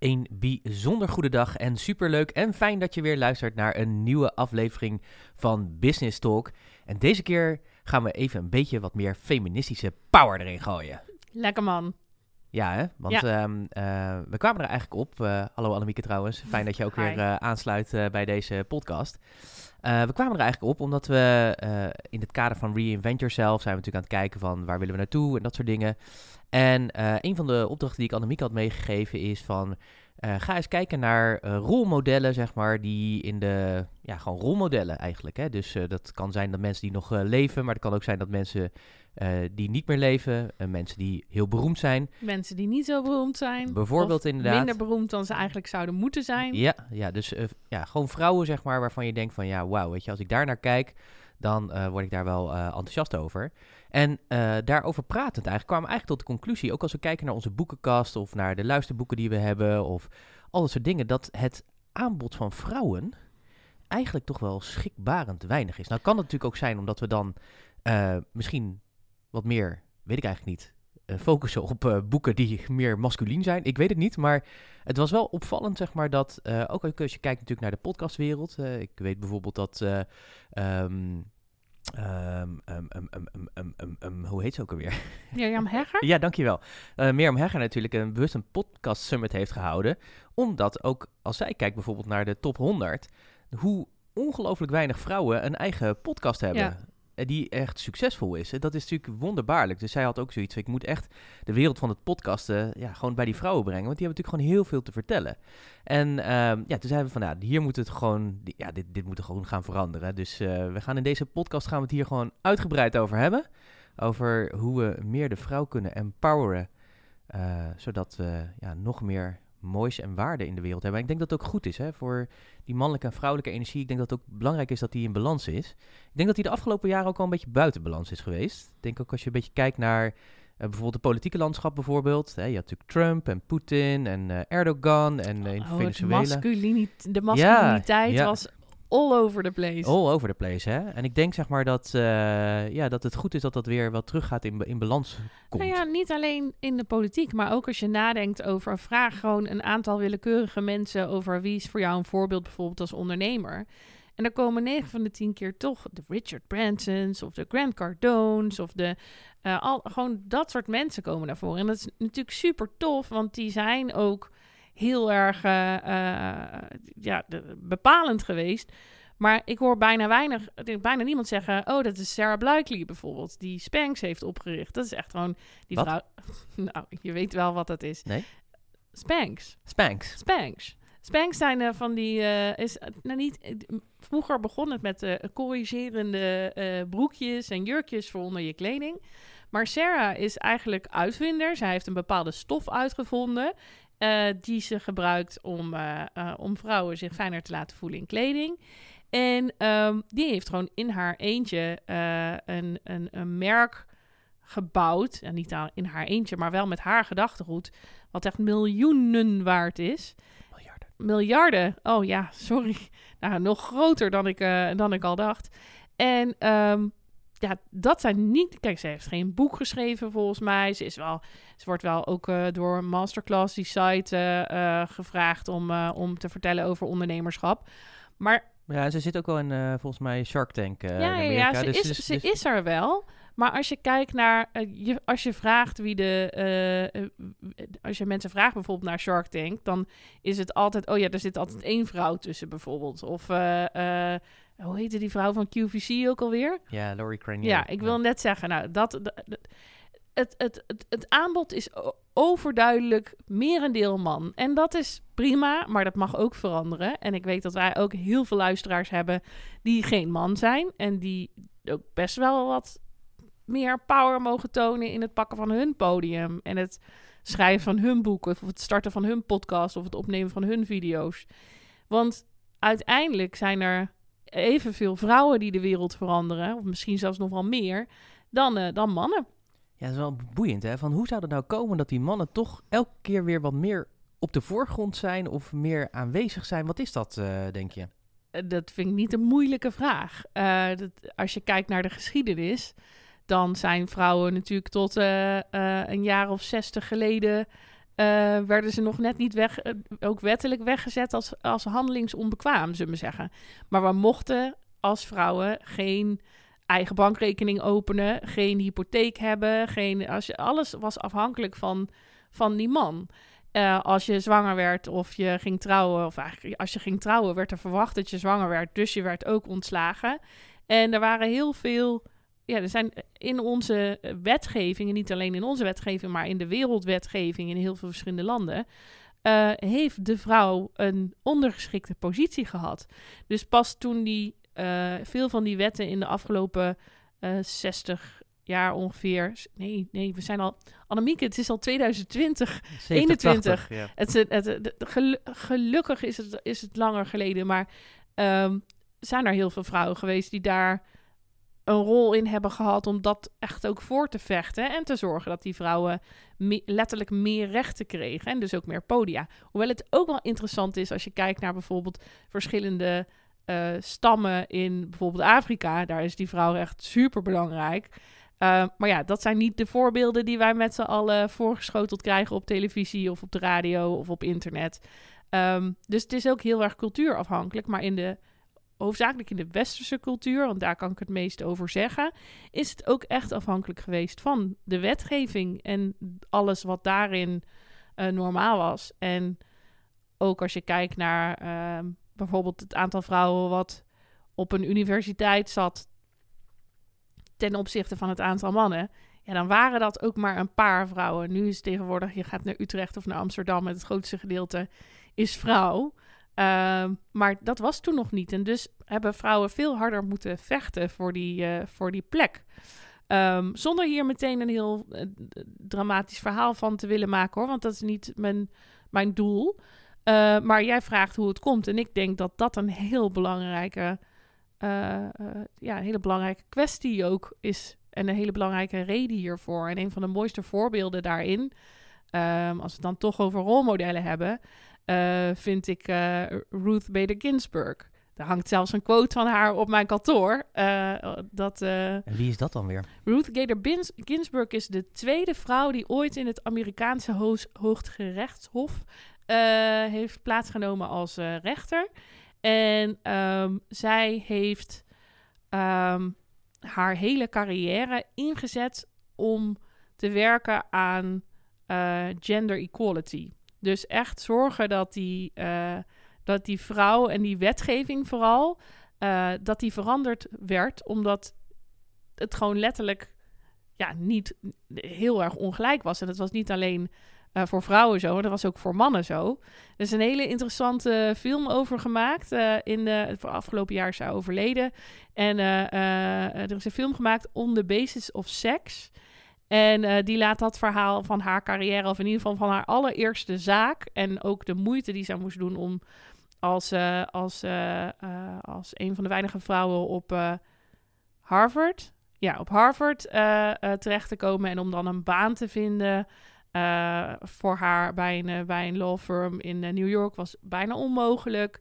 Een bijzonder goede dag en superleuk en fijn dat je weer luistert naar een nieuwe aflevering van Business Talk. En deze keer gaan we even een beetje wat meer feministische power erin gooien. Lekker man. Ja, hè? want ehm, eh, we kwamen er eigenlijk op. eh, hallo Annemieke trouwens, fijn dat je ook Hi. weer eh, aansluit bij deze podcast. We kwamen er eigenlijk op omdat we in het kader van Reinvent Yourself zijn we natuurlijk aan het kijken van waar willen we naartoe en dat soort dingen. En een van de opdrachten die ik Annemieke had meegegeven is van ga eens kijken naar rolmodellen, zeg maar, die in de, ja, gewoon rolmodellen eigenlijk. Hè? Dus dat kan zijn dat mensen die nog leven, maar het kan ook zijn dat mensen eh, die niet meer leven, eh, mensen die heel beroemd zijn, Mensen die niet zo beroemd zijn. Bijvoorbeeld inderdaad. minder beroemd dan ze eigenlijk zouden moeten zijn. Ja, ja dus eh, ja, gewoon vrouwen, zeg maar, waarvan je denkt van ja, wauw, weet je, als ik daar naar kijk, dan word ik daar wel enthousiast over. En daarover pratend eigenlijk kwamen we eigenlijk tot de conclusie, ook als we kijken naar onze boekenkast of naar de luisterboeken die we hebben of al dat soort dingen, dat het aanbod van vrouwen eigenlijk toch wel schrikbarend weinig is. Nou kan het natuurlijk ook zijn omdat we dan misschien wat meer, weet ik eigenlijk niet, eh, focussen op eh, boeken die meer masculien zijn. Ik weet het niet, maar het was wel opvallend, zeg maar, dat eh, ook als je kijkt natuurlijk naar de podcastwereld. ik weet bijvoorbeeld dat... Hoe heet ze ook alweer? Mirjam Hegger? ja, dankjewel. Uh, Mirjam Hegger natuurlijk een bewust een podcast summit heeft gehouden. Omdat ook als zij kijkt bijvoorbeeld naar de top 100, hoe ongelooflijk weinig vrouwen een eigen podcast hebben. Ja eh, Die echt succesvol is. En Dat is natuurlijk wonderbaarlijk. Dus zij had ook zoiets. Ik moet echt de wereld van het podcasten ja, gewoon bij die vrouwen brengen. Want die hebben natuurlijk gewoon heel veel te vertellen. En ehm, ja, toen zeiden we van ja, hier moet het gewoon. Ja, dit, dit moet gewoon gaan veranderen. Dus eh, we gaan in deze podcast gaan we het hier gewoon uitgebreid over hebben over hoe we meer de vrouw kunnen empoweren, eh, zodat we ja, nog meer moois en waarde in de wereld hebben. En ik denk dat het ook goed is hè, voor die mannelijke en vrouwelijke energie. Ik denk dat het ook belangrijk is dat die in balans is. Ik denk dat die de afgelopen jaren ook al een beetje buiten balans is geweest. Ik denk ook als je een beetje kijkt naar eh, bijvoorbeeld het politieke landschap bijvoorbeeld. Hè, je had natuurlijk Trump en Poetin en eh, Erdogan en in Oh, het Venezuela. masculinit- de masculiniteit ja. was all over the place. All over the place, hè? En ik denk zeg maar dat, eh, ja, dat het goed is dat dat weer wat teruggaat in, in balans komt. Nou ja, niet alleen in de politiek, maar ook als je nadenkt over vraag gewoon een aantal willekeurige mensen over wie is voor jou een voorbeeld bijvoorbeeld als ondernemer. En dan komen 9 van de 10 keer toch de Richard Bransons of de Grant Cardones of de eh, al, gewoon dat soort mensen komen naar voren. En dat is natuurlijk super tof, want die zijn ook heel erg eh, eh, ja, de- bepalend geweest. Maar ik hoor bijna weinig, ik denk bijna niemand zeggen: Oh, dat is Sarah Blakely bijvoorbeeld, die Spanx heeft opgericht. Dat is echt gewoon die Wat? vrouw. nou, je weet wel wat dat is. Nee? Spanx. Spanx. Spanx. Spanx zijn eh, van die. is, eh, nou niet, vroeger begon het met corrigerende broekjes en jurkjes voor onder je kleding. Maar Sarah is eigenlijk uitvinder. Zij heeft een bepaalde stof uitgevonden. Eh, die ze gebruikt om, eh, eh, om vrouwen zich fijner te laten voelen in kleding. En ehm, die heeft gewoon in haar eentje een, een, een merk gebouwd. En niet in haar eentje, maar wel met haar gedachtegoed. Wat echt miljoenen waard is. Miljarden. Miljarden. Oh ja, sorry. Nou, nog groter dan ik, dan ik al dacht. En ehm, ja, dat zijn niet... Kijk, ze heeft geen boek geschreven volgens mij. Ze, is wel, ze wordt wel ook eh, door Masterclass, die site, eh, eh, gevraagd om, om te vertellen over ondernemerschap. Maar Ja, ze zit ook wel in, volgens mij, Shark Tank ja, in ja, Amerika. ja, ze, dus, is, dus- ze dus- is er wel. Maar als je kijkt naar, je, als je vraagt wie de, als je mensen vraagt bijvoorbeeld naar Shark Tank, dan is het altijd, oh ja, er zit altijd één vrouw tussen bijvoorbeeld. Of, hoe heette die vrouw van QVC ook alweer? Ja, Laurie Cranier. Ja, ik wil net zeggen, nou, dat, het, het, het, het aanbod is overduidelijk merendeel man. En dat is prima, maar dat mag ook veranderen. En ik weet dat wij ook heel veel luisteraars hebben die geen man zijn. En die ook best wel wat meer power mogen tonen in het pakken van hun podium. En het schrijven van hun boek, of het starten van hun podcast, of het opnemen van hun video's. Want uiteindelijk zijn er evenveel vrouwen die de wereld veranderen, of misschien zelfs nog wel meer, dan, eh, dan mannen. Ja, dat is wel boeiend, hè? Van hoe zou het nou komen dat die mannen toch elke keer weer wat meer op de voorgrond zijn of meer aanwezig zijn? Wat is dat, eh, denk je? Eh, Dat vind ik niet een moeilijke vraag. Dat, als je kijkt naar de geschiedenis, dan zijn vrouwen natuurlijk tot een jaar of zestig geleden werden ze nog net niet weg, ook wettelijk weggezet als, als handelingsonbekwaam, zullen we zeggen. Maar we mochten als vrouwen geen eigen bankrekening openen, geen hypotheek hebben, geen, als je, alles was afhankelijk van, van die man. Uh, als je zwanger werd of je ging trouwen, of eigenlijk als je ging trouwen, werd er verwacht dat je zwanger werd, dus je werd ook ontslagen. En er waren heel veel, ja, er zijn in onze wetgeving, en niet alleen in onze wetgeving, maar in de wereldwetgeving in heel veel verschillende landen, uh, heeft de vrouw een ondergeschikte positie gehad. Dus pas toen die uh, veel van die wetten in de afgelopen uh, 60 jaar ongeveer. Nee, nee, we zijn al. Annemieke, het is al 2020, 21. Ja. Het, het, het, gelukkig is het, is het langer geleden, maar um, zijn er heel veel vrouwen geweest die daar een rol in hebben gehad om dat echt ook voor te vechten en te zorgen dat die vrouwen letterlijk meer rechten kregen en dus ook meer podia. Hoewel het ook wel interessant is als je kijkt naar bijvoorbeeld verschillende uh, stammen in bijvoorbeeld Afrika, daar is die vrouw echt super belangrijk. Uh, maar ja, dat zijn niet de voorbeelden die wij met z'n allen voorgeschoteld krijgen op televisie of op de radio of op internet. Um, dus het is ook heel erg cultuurafhankelijk. Maar in de, hoofdzakelijk in de westerse cultuur, want daar kan ik het meest over zeggen, is het ook echt afhankelijk geweest van de wetgeving en alles wat daarin uh, normaal was. En ook als je kijkt naar uh, bijvoorbeeld het aantal vrouwen wat op een universiteit zat ten opzichte van het aantal mannen. Ja, dan waren dat ook maar een paar vrouwen. Nu is tegenwoordig, je gaat naar Utrecht of naar Amsterdam, en het grootste gedeelte is vrouw. Uh, maar dat was toen nog niet. En dus hebben vrouwen veel harder moeten vechten voor die, uh, voor die plek. Um, zonder hier meteen een heel uh, dramatisch verhaal van te willen maken hoor. Want dat is niet mijn, mijn doel. Uh, maar jij vraagt hoe het komt. En ik denk dat dat een heel belangrijke, uh, ja, hele belangrijke kwestie ook is. En een hele belangrijke reden hiervoor. En een van de mooiste voorbeelden daarin, als we het dan toch over rolmodellen hebben, vind ik Ruth Bader Ginsburg. Er hangt zelfs een quote van haar op mijn kantoor. dat, en wie is dat dan weer? Ruth Bader Ginsburg is de tweede vrouw die ooit in het Amerikaanse Hooggerechtshof uh, heeft plaatsgenomen als rechter. En um, zij heeft um, haar hele carrière ingezet om te werken aan gender equality. Dus echt zorgen dat die, dat die vrouw en die wetgeving vooral, dat die veranderd werd, omdat het gewoon letterlijk ja, niet heel erg ongelijk was. En het was niet alleen uh, voor vrouwen zo, dat was ook voor mannen zo. Er is een hele interessante film over gemaakt. In de, het afgelopen jaar is zij overleden. En er is een film gemaakt On the Basis of Sex. En die laat dat verhaal van haar carrière, of in ieder geval van haar allereerste zaak. En ook de moeite die zij moest doen om als, als, als een van de weinige vrouwen op Harvard. Ja, op Harvard terecht te komen en om dan een baan te vinden. Voor haar bij een, bij een law firm in New York was bijna onmogelijk.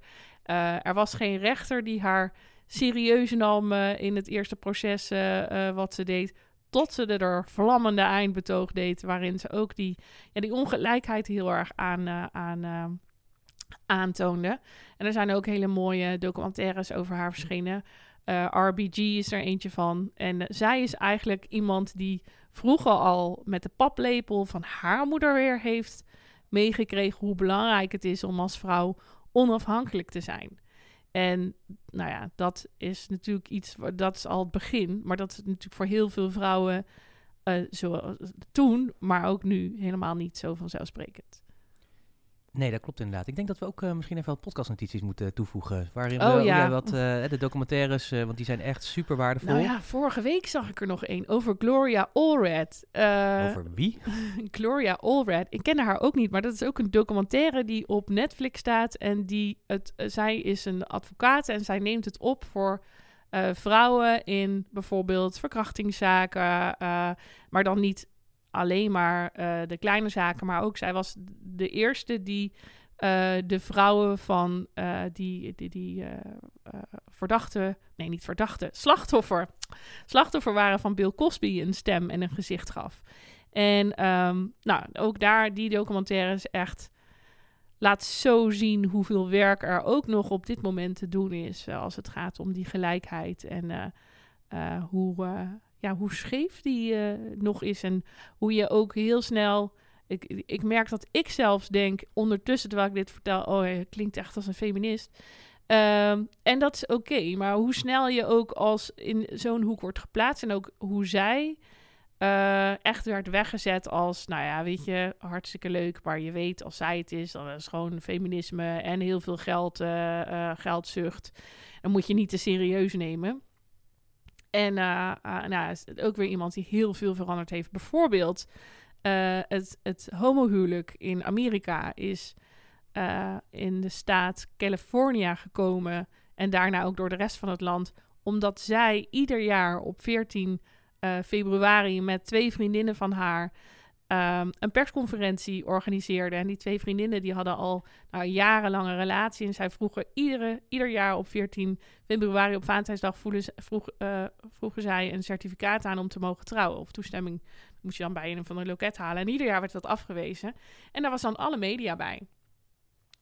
er was geen rechter die haar serieus nam in het eerste proces wat ze deed. Tot ze er vlammende eindbetoog deed, waarin ze ook die, ja, die ongelijkheid heel erg aan, aan, aantoonde. En er zijn ook hele mooie documentaires over haar verschenen. RBG is er eentje van. En zij is eigenlijk iemand die vroeger al met de paplepel van haar moeder weer heeft meegekregen hoe belangrijk het is om als vrouw onafhankelijk te zijn. En nou ja, dat is natuurlijk iets, dat is al het begin, maar dat is natuurlijk voor heel veel vrouwen uh, zo toen, maar ook nu helemaal niet zo vanzelfsprekend. Nee, dat klopt inderdaad. Ik denk dat we ook uh, misschien even wat podcastnotities moeten toevoegen. Waarin oh, we ja. wat uh, de documentaires, uh, want die zijn echt super waardevol. Nou ja, vorige week zag ik er nog één over Gloria Allred. over wie? Gloria Allred. Ik kende haar ook niet, maar dat is ook een documentaire die op Netflix staat. En die het, zij is een advocaat en zij neemt het op voor vrouwen in bijvoorbeeld verkrachtingszaken. maar dan niet alleen maar uh, de kleine zaken, maar ook zij was de eerste die uh, de vrouwen van uh, die, die, die verdachte, nee niet verdachte, slachtoffer, slachtoffer waren van Bill Cosby een stem en een gezicht gaf. En ehm, nou, ook daar, die documentaire is echt... Laat zo zien hoeveel werk er ook nog op dit moment te doen is... eh, als het gaat om die gelijkheid en eh, eh, hoe, eh, ja, hoe scheef die eh, nog is. En hoe je ook heel snel... Ik, ik merk dat ik zelfs denk, ondertussen terwijl ik dit vertel... oh, hij klinkt echt als een feminist... Ehm, en dat is oké, maar hoe snel je ook als in zo'n hoek wordt geplaatst en ook hoe zij eh, echt werd weggezet als, nou ja, weet je, hartstikke leuk, maar je weet als zij het is, dan is gewoon feminisme en heel veel geld, eh, geldzucht. Dan moet je niet te serieus nemen. En eh, nou, ook weer iemand die heel veel veranderd heeft. Bijvoorbeeld eh, het, het homohuwelijk in Amerika is in de staat California gekomen en daarna ook door de rest van het land, omdat zij ieder jaar op 14 eh, februari met twee vriendinnen van haar ehm, een persconferentie organiseerde. En die twee vriendinnen die hadden al nou, een jarenlange relatie en zij vroegen iedere, ieder jaar op 14 februari op Valentijnsdag vroeg, eh, vroegen zij een certificaat aan om te mogen trouwen of toestemming moest je dan bij een van de loket halen. En ieder jaar werd dat afgewezen. En daar was dan alle media bij.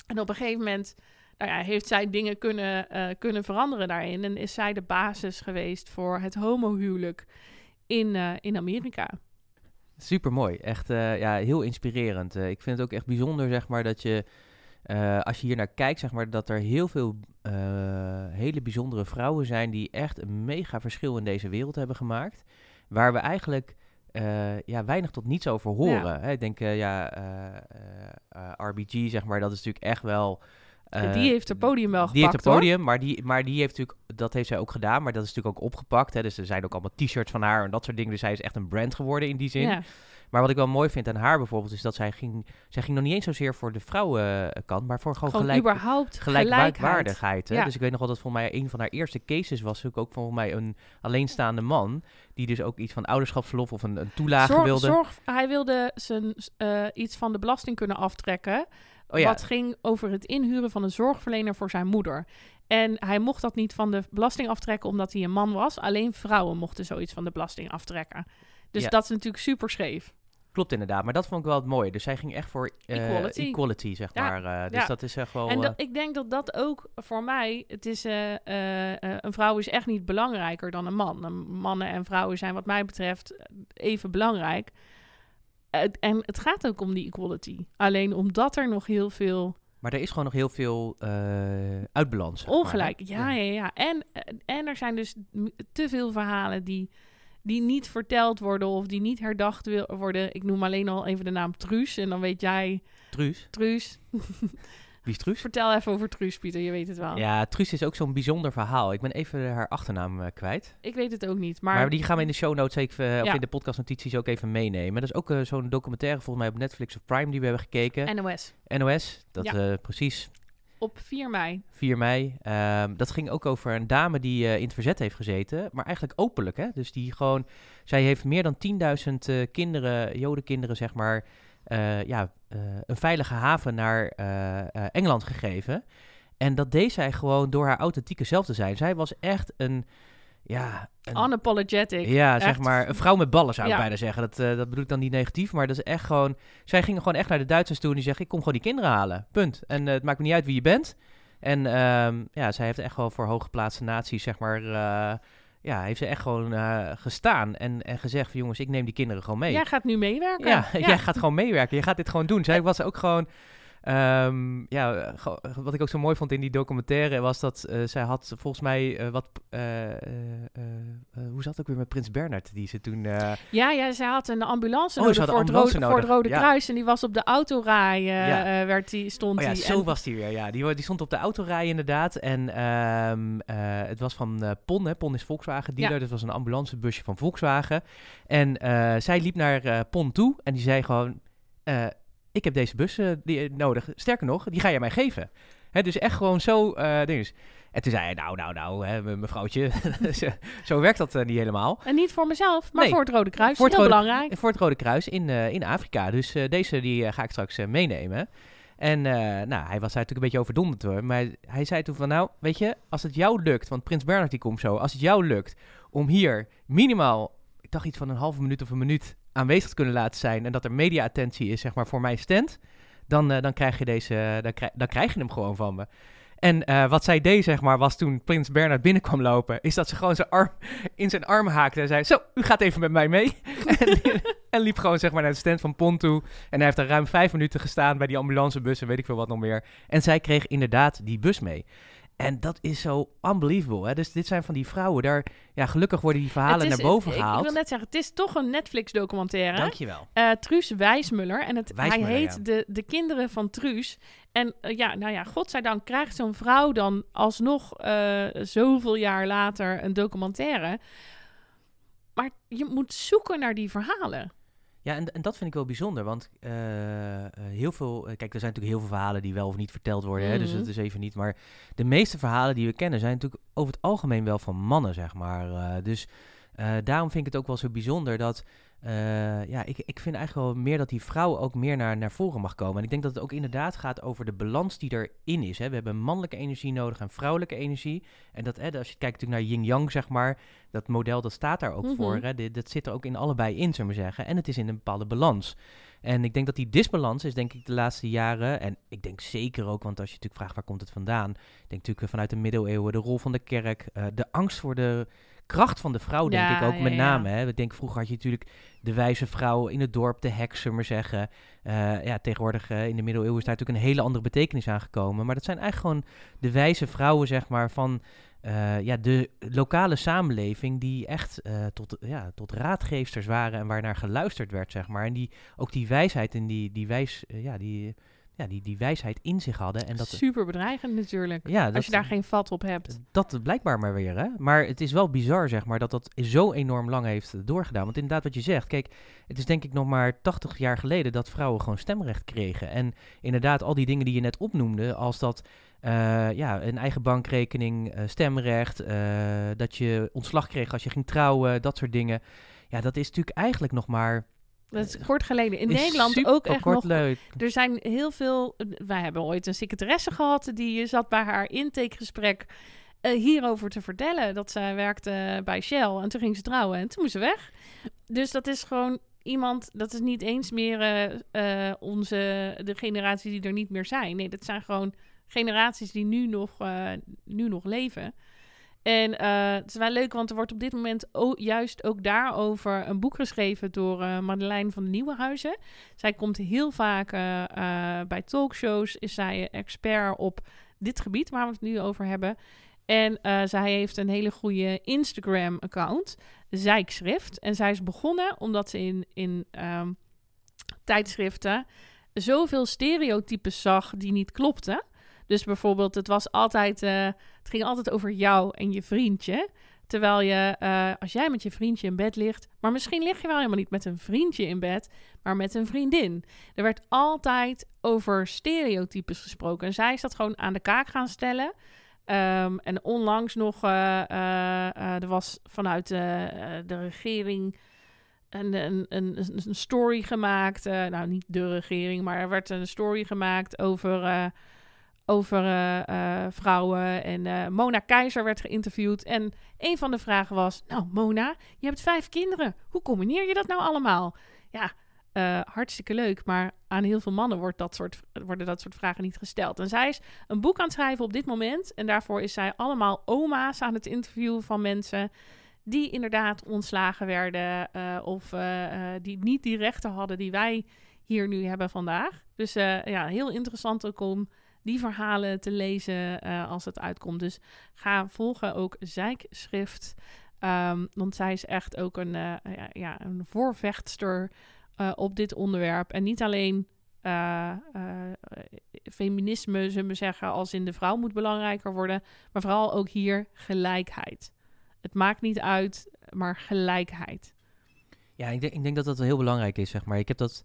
En op een gegeven moment nou ja, heeft zij dingen kunnen, eh, kunnen veranderen daarin. En is zij de basis geweest voor het homohuwelijk in, eh, in Amerika. Super mooi. Echt eh, ja, heel inspirerend. Eh, ik vind het ook echt bijzonder, zeg maar, dat je. eh, als je hier naar kijkt, zeg maar, dat er heel veel hele bijzondere vrouwen zijn die echt een mega verschil in deze wereld hebben gemaakt. Waar we eigenlijk ja, weinig tot niets over horen. Hè, ik denk, ja, RBG, zeg maar, dat is natuurlijk echt wel. die heeft het podium wel die heeft gepakt, het podium, maar, die, maar die heeft natuurlijk, dat heeft zij ook gedaan, maar dat is natuurlijk ook opgepakt. Hè, dus er zijn ook allemaal t-shirts van haar en dat soort dingen. Dus zij is echt een brand geworden in die zin. Ja. Maar wat ik wel mooi vind aan haar bijvoorbeeld, is dat zij ging, zij ging nog niet eens zozeer voor de vrouwenkant, maar voor gewoon, Gewoon gelijk, überhaupt gelijkwaardigheid. Hè? Ja. Dus ik weet nog wel dat voor mij een van haar eerste cases was ook, ook volgens mij een alleenstaande man, die dus ook iets van ouderschapsverlof of een, een toelage Zorg, wilde. zorg, hij wilde zijn, eh, iets van de belasting kunnen aftrekken. Oh ja, Wat ging over het inhuren van een zorgverlener voor zijn moeder. En hij mocht dat niet van de belasting aftrekken omdat hij een man was. Alleen vrouwen mochten zoiets van de belasting aftrekken. Dus Ja. dat is natuurlijk super scheef. klopt inderdaad. Maar dat vond ik wel het mooie. Dus zij ging echt voor eh, Equality. equality, zeg Ja, maar. eh, dus ja. dat is echt wel... En eh, dat, ik denk dat dat ook voor mij, het is, een vrouw is echt niet belangrijker dan een man. Mannen en vrouwen zijn wat mij betreft even belangrijk. Het- en het gaat ook om die equality. Alleen omdat er nog heel veel maar er is gewoon nog heel veel eh uitbalans. maar, ongelijk, ja, ja, ja. En, en er zijn dus te veel verhalen die, die niet verteld worden of die niet herdacht wil worden. Ik noem alleen al even de naam Truus en dan weet jij, Truus. Truus. Wie Truus? Vertel even over Truus, Pieter, je weet het wel. Ja, Truus is ook zo'n bijzonder verhaal. Ik ben even haar achternaam eh, kwijt. Ik weet het ook niet, Maar, maar... die gaan we in de show notes even, eh, of in de podcastnotities ook even meenemen. Dat is ook eh, zo'n documentaire volgens mij op Netflix of Prime die we hebben gekeken. NOS. NOS, dat Ja. precies, Op 4 mei. 4 mei. Ehm, dat ging ook over een dame die in het verzet heeft gezeten, maar eigenlijk openlijk. Hè? Dus die gewoon, zij heeft meer dan 10.000 eh, kinderen, jodenkinderen zeg maar, ja, eh, een veilige haven naar eh, eh, Engeland gegeven. En dat deed zij gewoon door haar authentieke zelf te zijn. Zij was echt een, ja... Een, Unapologetic. ja, zeg maar, een vrouw met ballen zou ik Ja. bijna zeggen. Dat, eh, dat bedoel ik dan niet negatief, maar dat is echt gewoon... Zij gingen gewoon echt naar de Duitsers toe en die zeggen, ik kom gewoon die kinderen halen. Punt. En eh, het maakt me niet uit wie je bent. En ehm, ja, zij heeft echt wel voor hooggeplaatste naties, zeg maar... eh, ja, heeft ze echt gewoon eh, gestaan en, en gezegd van jongens, ik neem die kinderen gewoon mee. Jij gaat nu meewerken. Ja, jij gaat gewoon meewerken. Je gaat dit gewoon doen. Zij was ook gewoon. Ehm, ja, wat ik ook zo mooi vond in die documentaire was dat eh, zij had volgens mij eh, wat. eh, hoe zat het ook weer met Prins Bernhard? Die ze toen. Ja, ja, ze had een ambulance Oh, nodig, voor, het rode, voor het nodig. Rode Ja. Kruis. En die was op de autorij, Ja. werd die, stond oh ja, die. zo En- was die weer. Ja, die, die stond op de autorij inderdaad. En ehm, eh, het was van Pon. Hè. Pon is Volkswagen dealer. Ja. Dat was een ambulancebusje van Volkswagen. En zij liep naar Pon toe en die zei gewoon: Ik heb deze bus eh, die, eh, nodig. Sterker nog, die ga je mij geven. Hè, dus echt gewoon zo dinges. En toen zei hij: Nou, nou, nou, hè, me- mevrouwtje. zo, zo werkt dat niet helemaal. En niet voor mezelf, maar Nee. voor het Rode Kruis. Voor het Heel Rode- belangrijk. Voor het Rode Kruis in, in Afrika. Dus deze die, ga ik straks meenemen. En nou, hij was natuurlijk een beetje overdonderd hoor. Maar hij zei toen van, nou, weet je, als het jou lukt, want Prins Bernhard die komt zo, als het jou lukt om hier minimaal, ik dacht iets van een halve minuut of een minuut aanwezig kunnen laten zijn en dat er media-attentie is, zeg maar, voor mijn stand, dan, eh, dan, krijg je deze, dan, krijg, dan krijg je hem gewoon van me. En eh, wat zij deed, zeg maar, was toen Prins Bernard binnenkwam lopen, is dat ze gewoon zijn arm in zijn arm haakte en zei: Zo, u gaat even met mij mee. en, liep gewoon, zeg maar, naar de stand van Pont toe. En hij heeft daar ruim vijf minuten gestaan bij die ambulancebus en weet ik veel wat nog meer. En zij kreeg inderdaad die bus mee. En dat is zo unbelievable. Hè? Dus dit zijn van die vrouwen. Daar, ja, gelukkig worden die verhalen naar boven gehaald. Ik wil net zeggen, het is toch een Netflix-documentaire. Dankjewel. Uh, Truus Wijsmuller. En het, hij heet de, de Kinderen van Truus. En uh, ja, nou ja, godzijdank krijgt zo'n vrouw dan alsnog uh, zoveel jaar later een documentaire. Maar je moet zoeken naar die verhalen. Ja, en, en dat vind ik wel bijzonder, want uh, heel veel... Kijk, er zijn natuurlijk heel veel verhalen die wel of niet verteld worden, hè, dus Mhm. dat is even niet. Maar de meeste verhalen die we kennen zijn natuurlijk over het algemeen wel van mannen, zeg maar. Uh, dus daarom vind ik het ook wel zo bijzonder dat... ja, ik, ik vind eigenlijk wel meer dat die vrouw ook meer naar, naar voren mag komen. En ik denk dat het ook inderdaad gaat over de balans die erin is. Hè. We hebben mannelijke energie nodig en vrouwelijke energie. En dat, hè, als je kijkt natuurlijk naar yin-yang, zeg maar, dat model dat staat daar ook Mhm. voor. Hè. Dit, dat zit er ook in allebei in, zullen we zeggen. En het is in een bepaalde balans. En ik denk dat die disbalans is, denk ik, de laatste jaren. En ik denk zeker ook, want als je natuurlijk vraagt waar komt het vandaan. Ik denk natuurlijk vanuit de middeleeuwen, de rol van de kerk, uh, de angst voor de kracht van de vrouw, denk Ja, ik ook ja, met name. Hè. Ik denk vroeger had je natuurlijk de wijze vrouw in het dorp, de heks, maar zeggen. Uh, ja, tegenwoordig uh, in de middeleeuwen is daar natuurlijk een hele andere betekenis aan gekomen. Maar dat zijn eigenlijk gewoon de wijze vrouwen, zeg maar, van uh, ja, de lokale samenleving die echt tot, ja, tot raadgeefsters waren en waarnaar geluisterd werd, zeg maar. En die ook die wijsheid en die, die, wijs, ja, die, ja, die, die wijsheid in zich hadden. En dat, Super bedreigend natuurlijk, ja, dat, als je daar geen vat op hebt. Dat blijkbaar maar weer, hè. Maar het is wel bizar, zeg maar, dat dat zo enorm lang heeft doorgedaan. Want inderdaad wat je zegt, kijk, het is denk ik nog maar 80 jaar geleden dat vrouwen gewoon stemrecht kregen. En inderdaad al die dingen die je net opnoemde, als dat... Uh, ja, een eigen bankrekening, uh, stemrecht, uh, dat je ontslag kreeg als je ging trouwen, dat soort dingen. Ja, dat is natuurlijk eigenlijk nog maar. Dat is kort geleden. In Nederland ook echt kort nog. leuk. Er zijn heel veel. Wij hebben ooit een secretaresse gehad die zat bij haar intakegesprek hierover te vertellen. Dat zij werkte bij Shell en toen ging ze trouwen en toen moest ze weg. Dus dat is gewoon iemand, dat is niet eens meer uh, onze, de generatie die er niet meer zijn. Nee, dat zijn gewoon generaties die nu nog, uh, nu nog leven. En het is wel leuk, want er wordt op dit moment ook, juist ook daarover een boek geschreven door Madeleine van Nieuwenhuizen. Zij komt heel vaak bij talkshows, is zij expert op dit gebied waar we het nu over hebben. En zij heeft een hele goede Instagram-account, Zijkschrift. En zij is begonnen omdat ze in, in um, tijdschriften zoveel stereotypes zag die niet klopten. Dus bijvoorbeeld, het was altijd, uh, het ging altijd over jou en je vriendje. Terwijl je, uh, als jij met je vriendje in bed ligt, maar misschien lig je wel helemaal niet met een vriendje in bed, maar met een vriendin. Er werd altijd over stereotypes gesproken. En zij is dat gewoon aan de kaak gaan stellen. Um, en onlangs nog, uh, er was vanuit de regering een, een, een, een, story gemaakt. nou, niet de regering, maar er werd een story gemaakt over over uh, uh, vrouwen. En uh, Mona Keizer werd geïnterviewd. En een van de vragen was: Nou, Mona, je hebt vijf kinderen. Hoe combineer je dat nou allemaal? Ja, hartstikke leuk. Maar aan heel veel mannen wordt dat soort, worden dat soort vragen niet gesteld. En zij is een boek aan het schrijven op dit moment. En daarvoor is zij allemaal oma's aan het interviewen van mensen. Die inderdaad ontslagen werden. of die niet die rechten hadden die wij hier nu hebben vandaag. Dus ja, heel interessant ook om die verhalen te lezen uh, als het uitkomt. Dus ga volgen ook Zijkschrift. Um, want zij is echt ook een, uh, ja, een voorvechtster uh, op dit onderwerp. En niet alleen feminisme, zullen we zeggen, als in de vrouw moet belangrijker worden. Maar vooral ook hier gelijkheid. Het maakt niet uit, maar gelijkheid. Ja, ik denk, ik denk dat dat heel belangrijk is, zeg maar. Ik heb dat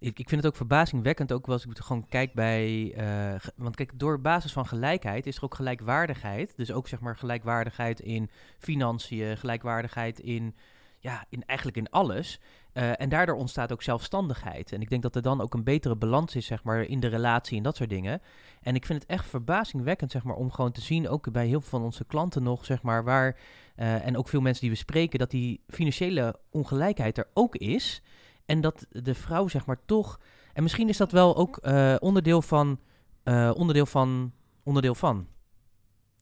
ik, ik vind het ook verbazingwekkend, ook als ik gewoon kijk bij... Uh, want kijk, door basis van gelijkheid is er ook gelijkwaardigheid. Dus ook zeg maar gelijkwaardigheid in financiën, gelijkwaardigheid in... Ja, in, eigenlijk in alles. Uh, en daardoor ontstaat ook zelfstandigheid. En ik denk dat er dan ook een betere balans is, zeg maar, in de relatie en dat soort dingen. En ik vind het echt verbazingwekkend, zeg maar, om gewoon te zien, ook bij heel veel van onze klanten nog, zeg maar, waar... Uh, en ook veel mensen die we spreken, dat die financiële ongelijkheid er ook is... En dat de vrouw, zeg maar, toch... En misschien is dat wel ook eh, onderdeel van... eh, onderdeel van... Onderdeel van...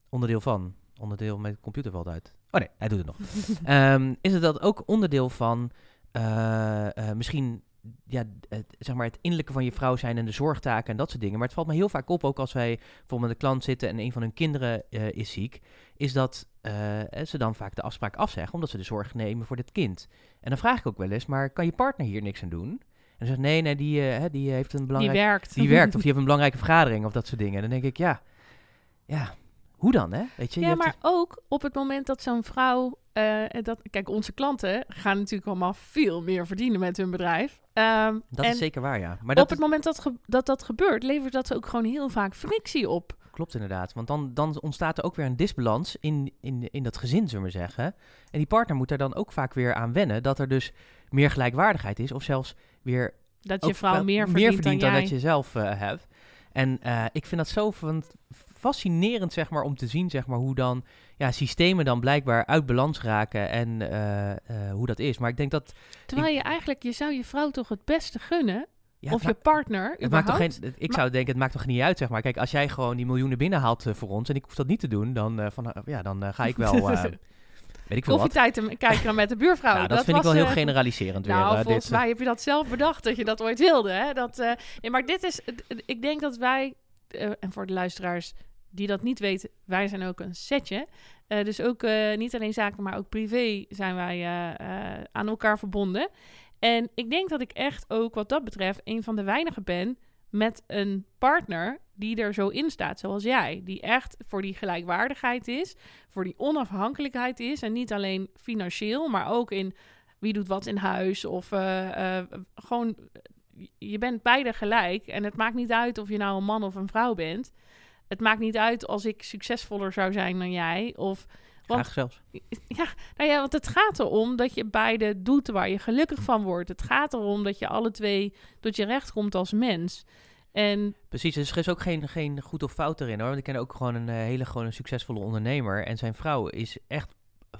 Onderdeel van... Onderdeel... Mijn computer valt uit. Oh nee, hij doet het nog. Ehm, is het dat ook onderdeel van... eh, misschien... Ja, het, zeg maar het innerlijke van je vrouw zijn en de zorgtaken en dat soort dingen. Maar het valt me heel vaak op, ook als wij bijvoorbeeld met een klant zitten en een van hun kinderen is ziek, is dat ze dan vaak de afspraak afzeggen omdat ze de zorg nemen voor dit kind. En dan vraag ik ook wel eens, maar kan je partner hier niks aan doen? En dan zegt nee, nee, die, eh, die heeft een Die belangrijk... werkt. Die werkt, of die heeft een belangrijke vergadering of dat soort dingen. En dan denk ik, ja, ja, hoe dan, hè? Weet je, je Ja, hebt maar ook op het moment dat zo'n vrouw. eh, dat, kijk, onze klanten gaan natuurlijk allemaal veel meer verdienen met hun bedrijf. Ehm, dat is zeker waar, ja. Maar op dat het moment dat, ge- dat dat gebeurt, levert dat ook gewoon heel vaak frictie op. klopt inderdaad. Want dan, dan ontstaat er ook weer een disbalans in, in, in dat gezin, zullen we zeggen. En die partner moet daar dan ook vaak weer aan wennen dat er dus meer gelijkwaardigheid is. Of zelfs weer Dat je vrouw meer verdient, dan, dat je zelf eh, hebt. En eh, ik vind dat zo van, fascinerend, zeg maar, om te zien, zeg maar, hoe dan ja, systemen dan blijkbaar uit balans raken en eh, hoe dat is. Maar ik denk dat... Terwijl je eigenlijk, je zou je vrouw toch het beste gunnen, Ja, of je partner, het maakt toch geen, ik zou denken, het maakt toch niet uit, zeg maar. Kijk, als jij gewoon die miljoenen binnenhaalt eh, voor ons en ik hoef dat niet te doen, dan, eh, van, eh, ja, dan ga ik wel, weet ik veel wat. Koffietijd te kijken met de buurvrouw. Dat, vind ik wel heel generaliserend weer. Nou, volgens dit, eh. mij heb je dat zelf bedacht dat je dat ooit wilde. Hè? Dat, nee, maar dit is, ik denk dat wij, en voor de luisteraars die dat niet weten, wij zijn ook een setje. Dus ook niet alleen zaken, maar ook privé zijn wij aan elkaar verbonden. En ik denk dat ik echt ook wat dat betreft een van de weinigen ben met een partner die er zo in staat, zoals jij. Die echt voor die gelijkwaardigheid is, voor die onafhankelijkheid is. En niet alleen financieel, maar ook in wie doet wat in huis. Of eh, eh, gewoon, je bent beide gelijk. En het maakt niet uit of je nou een man of een vrouw bent. Het maakt niet uit als ik succesvoller zou zijn dan jij. Of, want, Graag zelfs. ja, nou ja, want het gaat erom dat je beide doet waar je gelukkig van wordt. Het gaat erom dat je alle twee tot je recht komt als mens. En Precies, dus er is ook geen, geen goed of fout erin hoor. Want ik ken ook gewoon een eh, hele gewoon een succesvolle ondernemer. En zijn vrouw is echt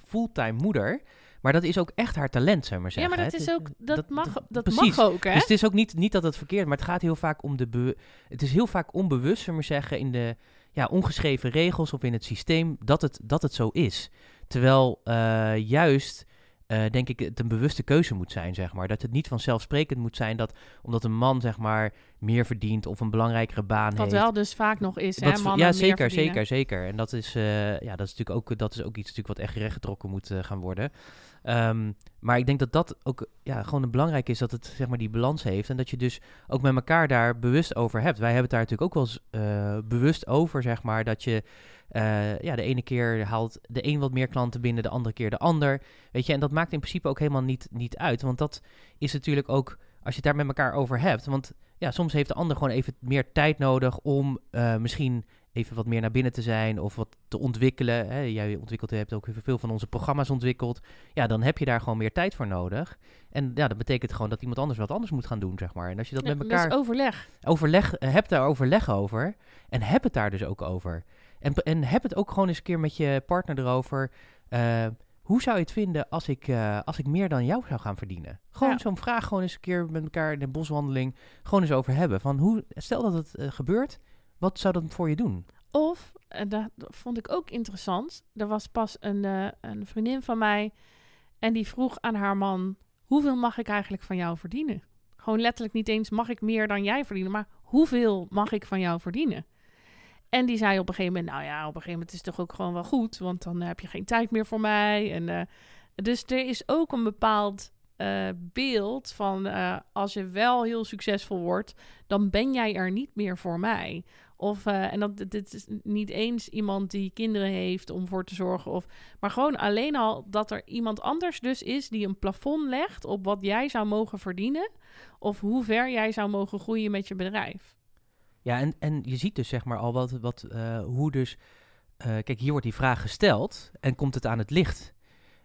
fulltime moeder. Maar dat is ook echt haar talent, ik maar ja, zeggen. maar dat is Het ook, dat, mag, dat precies. mag ook, hè? Dus het is ook niet, niet dat het verkeerd maar het gaat heel vaak om de... be- het is heel vaak onbewust, we maar zeggen, in de ja, ongeschreven regels of in het systeem, dat het, dat het zo is. Terwijl eh, juist, eh, denk ik, het een bewuste keuze moet zijn, zeg maar. Dat het niet vanzelfsprekend moet zijn dat, omdat een man, zeg maar, meer verdient of een belangrijkere baan Wat heeft... wel dus vaak nog is, Dat hè? Mannen ja, zeker, zeker, zeker. En dat is, eh, ja, dat is natuurlijk ook, dat is ook iets natuurlijk wat echt rechtgetrokken moet gaan worden. Ehm, maar ik denk dat dat ook ja, gewoon belangrijk is dat het zeg maar die balans heeft en dat je dus ook met elkaar daar bewust over hebt. Wij hebben het daar natuurlijk ook wel eens eh, bewust over, zeg maar, dat je eh, ja, de ene keer haalt de een wat meer klanten binnen, de andere keer de ander. Weet je, en dat maakt in principe ook helemaal niet, niet uit, want dat is natuurlijk ook als je het daar met elkaar over hebt. Want ja, soms heeft de ander gewoon even meer tijd nodig om eh, misschien even wat meer naar binnen te zijn of wat te ontwikkelen. Hè. Jij ontwikkelt, hebt ook heel veel van onze programma's ontwikkeld. Ja, dan heb je daar gewoon meer tijd voor nodig. En ja, dat betekent gewoon dat iemand anders wat anders moet gaan doen, zeg maar. En als je dat Ja, met elkaar Dus overleg. overleg, eh, heb daar overleg over. En heb het daar dus ook over. En, en heb het ook gewoon eens een keer met je partner erover. eh, hoe zou je het vinden als ik, eh, als ik meer dan jou zou gaan verdienen? Gewoon Ja. zo'n vraag, gewoon eens een keer met elkaar in een boswandeling. Gewoon eens over hebben. Van hoe, stel dat het gebeurt, wat zou dat voor je doen? Of, en dat vond ik ook interessant, er was pas een, eh, een vriendin van mij en die vroeg aan haar man, hoeveel mag ik eigenlijk van jou verdienen? Gewoon letterlijk niet eens, mag ik meer dan jij verdienen, maar hoeveel mag ik van jou verdienen? En die zei op een gegeven moment, nou ja, op een gegeven moment is het toch ook gewoon wel goed, want dan heb je geen tijd meer voor mij. En, eh, dus er is ook een bepaald eh, beeld van, eh, als je wel heel succesvol wordt, dan ben jij er niet meer voor mij. Of, eh, en dat, dit is niet eens iemand die kinderen heeft om voor te zorgen. Of, maar gewoon alleen al dat er iemand anders dus is die een plafond legt op wat jij zou mogen verdienen. Of hoe ver jij zou mogen groeien met je bedrijf. Ja, en, en je ziet dus zeg maar al wat, wat eh, hoe dus... eh, kijk, hier wordt die vraag gesteld en komt het aan het licht.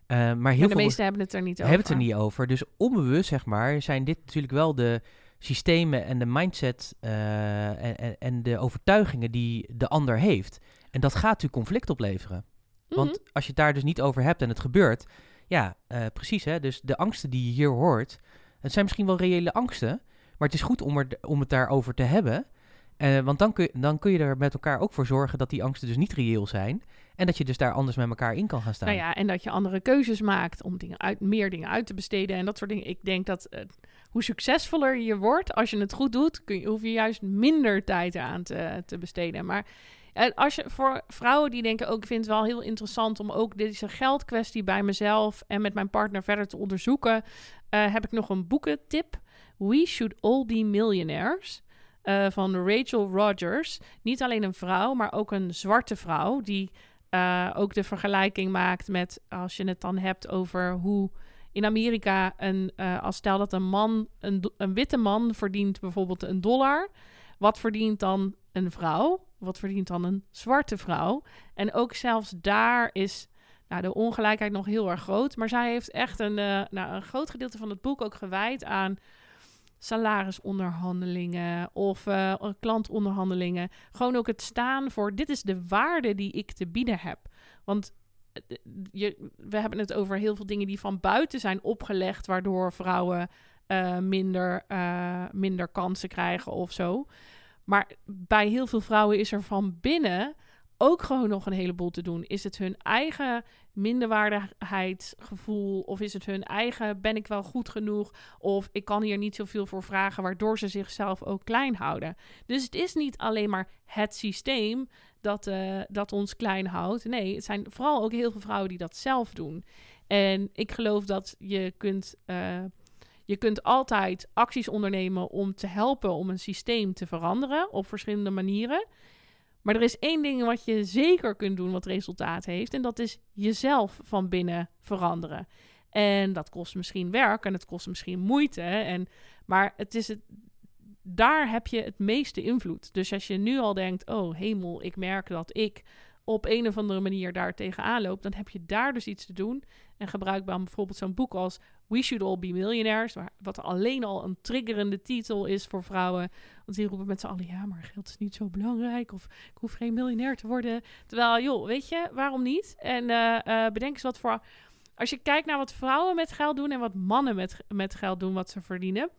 Maar heel Maar de veel meesten hebben het er niet over. hebben het er niet over. Dus onbewust, zeg maar, zijn dit natuurlijk wel de systemen en de mindset eh, en, en, en de overtuigingen die de ander heeft. En dat gaat natuurlijk conflict opleveren. Mhm. Want als je het daar dus niet over hebt en het gebeurt, ja, eh, precies hè. Dus de angsten die je hier hoort, Het zijn misschien wel reële angsten, maar het is goed om, er, om het daarover te hebben. Uh, want dan kun, je, dan kun je er met elkaar ook voor zorgen dat die angsten dus niet reëel zijn. En dat je dus daar anders met elkaar in kan gaan staan. Nou ja, en dat je andere keuzes maakt om dingen uit, meer dingen uit te besteden en dat soort dingen. Ik denk dat uh, hoe succesvoller je wordt, als je het goed doet, kun je, hoef je juist minder tijd aan te, te besteden. Maar uh, als je voor vrouwen die denken, ook oh, ik vind het wel heel interessant om ook deze geldkwestie bij mezelf en met mijn partner verder te onderzoeken, heb ik nog een boekentip. We Should All Be Millionaires. Uh, van Rachel Rogers. Niet alleen een vrouw, maar ook een zwarte vrouw. Die uh, ook de vergelijking maakt met als je het dan hebt over hoe in Amerika een, uh, als stel dat een man, een, een witte man verdient bijvoorbeeld een dollar. Wat verdient dan een vrouw? Wat verdient dan een zwarte vrouw? En ook zelfs daar is nou, de ongelijkheid nog heel erg groot. Maar zij heeft echt een, nou, een groot gedeelte van het boek ook gewijd aan salarisonderhandelingen of uh, klantonderhandelingen. Gewoon ook het staan voor dit is de waarde die ik te bieden heb. Want eh, je, we hebben het over heel veel dingen die van buiten zijn opgelegd, waardoor vrouwen minder, minder kansen krijgen of zo. Maar bij heel veel vrouwen is er van binnen ook gewoon nog een heleboel te doen. Is het hun eigen minderwaardigheidsgevoel? Of is het hun eigen ben ik wel goed genoeg? Of ik kan hier niet zoveel voor vragen, waardoor ze zichzelf ook klein houden. Dus het is niet alleen maar het systeem dat, uh, dat ons klein houdt. Nee, het zijn vooral ook heel veel vrouwen die dat zelf doen. En ik geloof dat je kunt. Uh, je kunt altijd acties ondernemen om te helpen om een systeem te veranderen op verschillende manieren. Maar er is één ding wat je zeker kunt doen wat resultaat heeft. En dat is jezelf van binnen veranderen. En dat kost misschien werk en het kost misschien moeite. En, maar het is het, daar heb je het meeste invloed. Dus als je nu al denkt: oh hemel, ik merk dat ik op een of andere manier daar tegenaan loop, dan heb je daar dus iets te doen. En gebruik bijvoorbeeld zo'n boek als We Should All Be Millionaires, wat alleen al een triggerende titel is voor vrouwen. Want die roepen met z'n allen, ja, maar geld is niet zo belangrijk of ik hoef geen miljonair te worden. Terwijl, joh, weet je, waarom niet? En uh, uh, bedenk eens wat voor... Als je kijkt naar wat vrouwen met geld doen en wat mannen met, met geld doen, wat ze verdienen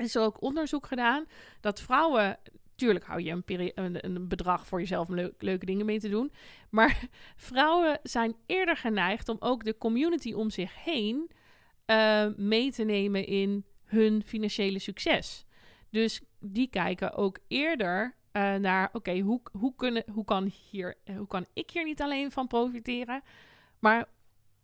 is er ook onderzoek gedaan dat vrouwen Tuurlijk hou je een, een, een bedrag voor jezelf om leuke dingen mee te doen. Maar vrouwen zijn eerder geneigd om ook de community om zich heen uh, mee te nemen in hun financiële succes. Dus die kijken ook eerder uh, naar: oké, hoe, hoe, kunnen, hoe, kan hier, hoe kan ik hier niet alleen van profiteren, maar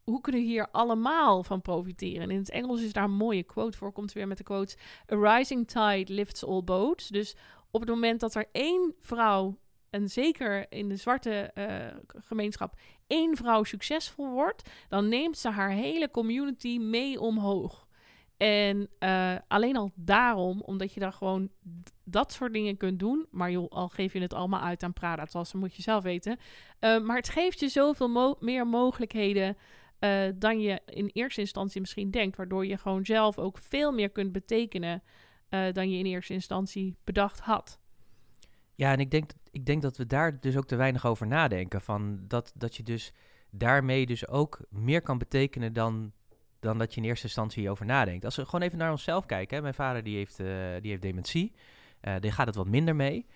hoe kunnen hier allemaal van profiteren? En in het Engels is daar een mooie quote voor. Komt weer met de quote: A rising tide lifts all boats. Dus op het moment dat er één vrouw, en zeker in de zwarte uh, gemeenschap, één vrouw succesvol wordt, dan neemt ze haar hele community mee omhoog. En uh, alleen al daarom, omdat je daar gewoon dat soort dingen kunt doen. Maar joh, al geef je het allemaal uit aan Prada, zoals moet je zelf weten. Uh, maar het geeft je zoveel meer mogelijkheden dan je in eerste instantie misschien denkt. Waardoor je gewoon zelf ook veel meer kunt betekenen uh, dan je in eerste instantie bedacht had. Ja, en ik denk, ik denk dat we daar dus ook te weinig over nadenken. Van dat, dat je dus daarmee dus ook meer kan betekenen dan, dan dat je in eerste instantie over nadenkt. Als we gewoon even naar onszelf kijken. Hè. Mijn vader die heeft, uh, die heeft dementie. Uh, die gaat het wat minder mee.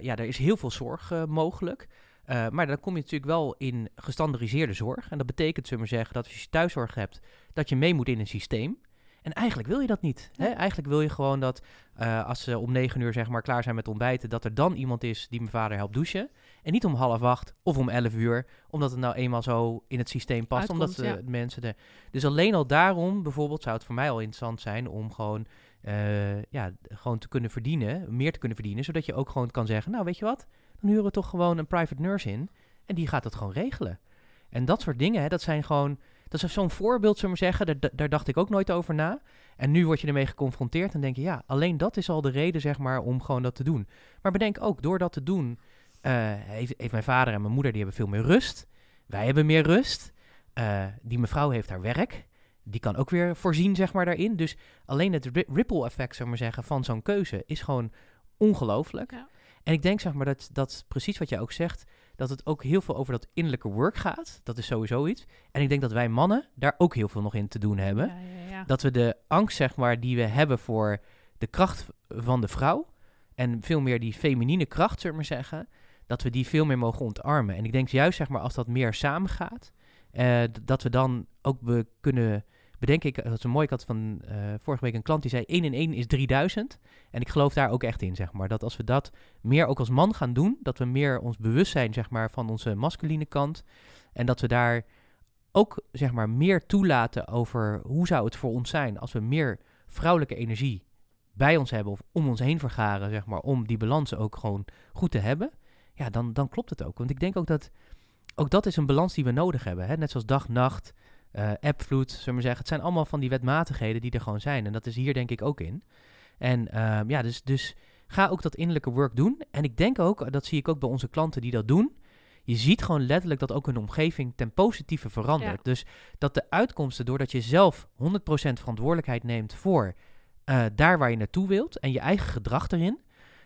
Ja, er is heel veel zorg mogelijk. maar dan kom je natuurlijk wel in gestandardiseerde zorg. En dat betekent, zullen we zeggen, dat als je thuiszorg hebt, dat je mee moet in een systeem. En eigenlijk wil je dat niet. Hè? Eigenlijk wil je gewoon dat uh, als ze om negen uur zeg maar klaar zijn met ontbijten, dat er dan iemand is die mijn vader helpt douchen. En niet om half acht of om elf uur, omdat het nou eenmaal zo in het systeem past. Uitkomt, omdat de mensen er. Dus alleen al daarom bijvoorbeeld zou het voor mij al interessant zijn om gewoon, uh, ja, gewoon te kunnen verdienen, meer te kunnen verdienen, zodat je ook gewoon kan zeggen, nou weet je wat, dan huren we toch gewoon een private nurse in en die gaat het gewoon regelen. En dat soort dingen, hè, dat zijn gewoon dat is zo'n voorbeeld, zullen we zeggen. Daar, daar, dacht ik ook nooit over na. En nu word je ermee geconfronteerd en denk je, ja, alleen dat is al de reden, zeg maar, om gewoon dat te doen. Maar bedenk ook, door dat te doen, uh, heeft, heeft, mijn vader en mijn moeder, die hebben veel meer rust. Wij hebben meer rust. Uh, die mevrouw heeft haar werk. Die kan ook weer voorzien, zeg maar, daarin. Dus alleen het ripple effect, zullen we zeggen, van zo'n keuze is gewoon ongelooflijk. Ja. En ik denk zeg maar dat, dat precies wat jij ook zegt, dat het ook heel veel over dat innerlijke work gaat. Dat is sowieso iets. En ik denk dat wij mannen daar ook heel veel nog in te doen hebben. Ja, ja, ja. Dat we de angst zeg maar die we hebben voor de kracht van de vrouw en veel meer die feminine kracht, zullen we maar zeggen, dat we die veel meer mogen ontarmen. En ik denk juist zeg maar als dat meer samengaat, eh, d- dat we dan ook kunnen bedenken. Ik, dat is een mooi, ik had van eh, vorige week een klant die zei 1 in 1 is 3000. En ik geloof daar ook echt in, zeg maar. Dat als we dat meer ook als man gaan doen, dat we meer ons bewust zijn, zeg maar, van onze masculine kant. En dat we daar ook, zeg maar, meer toelaten over hoe zou het voor ons zijn als we meer vrouwelijke energie bij ons hebben of om ons heen vergaren, zeg maar, om die balans ook gewoon goed te hebben. Ja, dan, dan klopt het ook. Want ik denk ook dat ook dat is een balans die we nodig hebben. Hè? Net zoals dag, nacht, eh appvloed, zullen we maar zeggen. Het zijn allemaal van die wetmatigheden die er gewoon zijn. En dat is hier denk ik ook in. En ehm, ja, dus, dus ga ook dat innerlijke work doen. En ik denk ook, dat zie ik ook bij onze klanten die dat doen. Je ziet gewoon letterlijk dat ook hun omgeving ten positieve verandert. Ja. Dus dat de uitkomsten, doordat je zelf 100% verantwoordelijkheid neemt voor eh, daar waar je naartoe wilt en je eigen gedrag erin,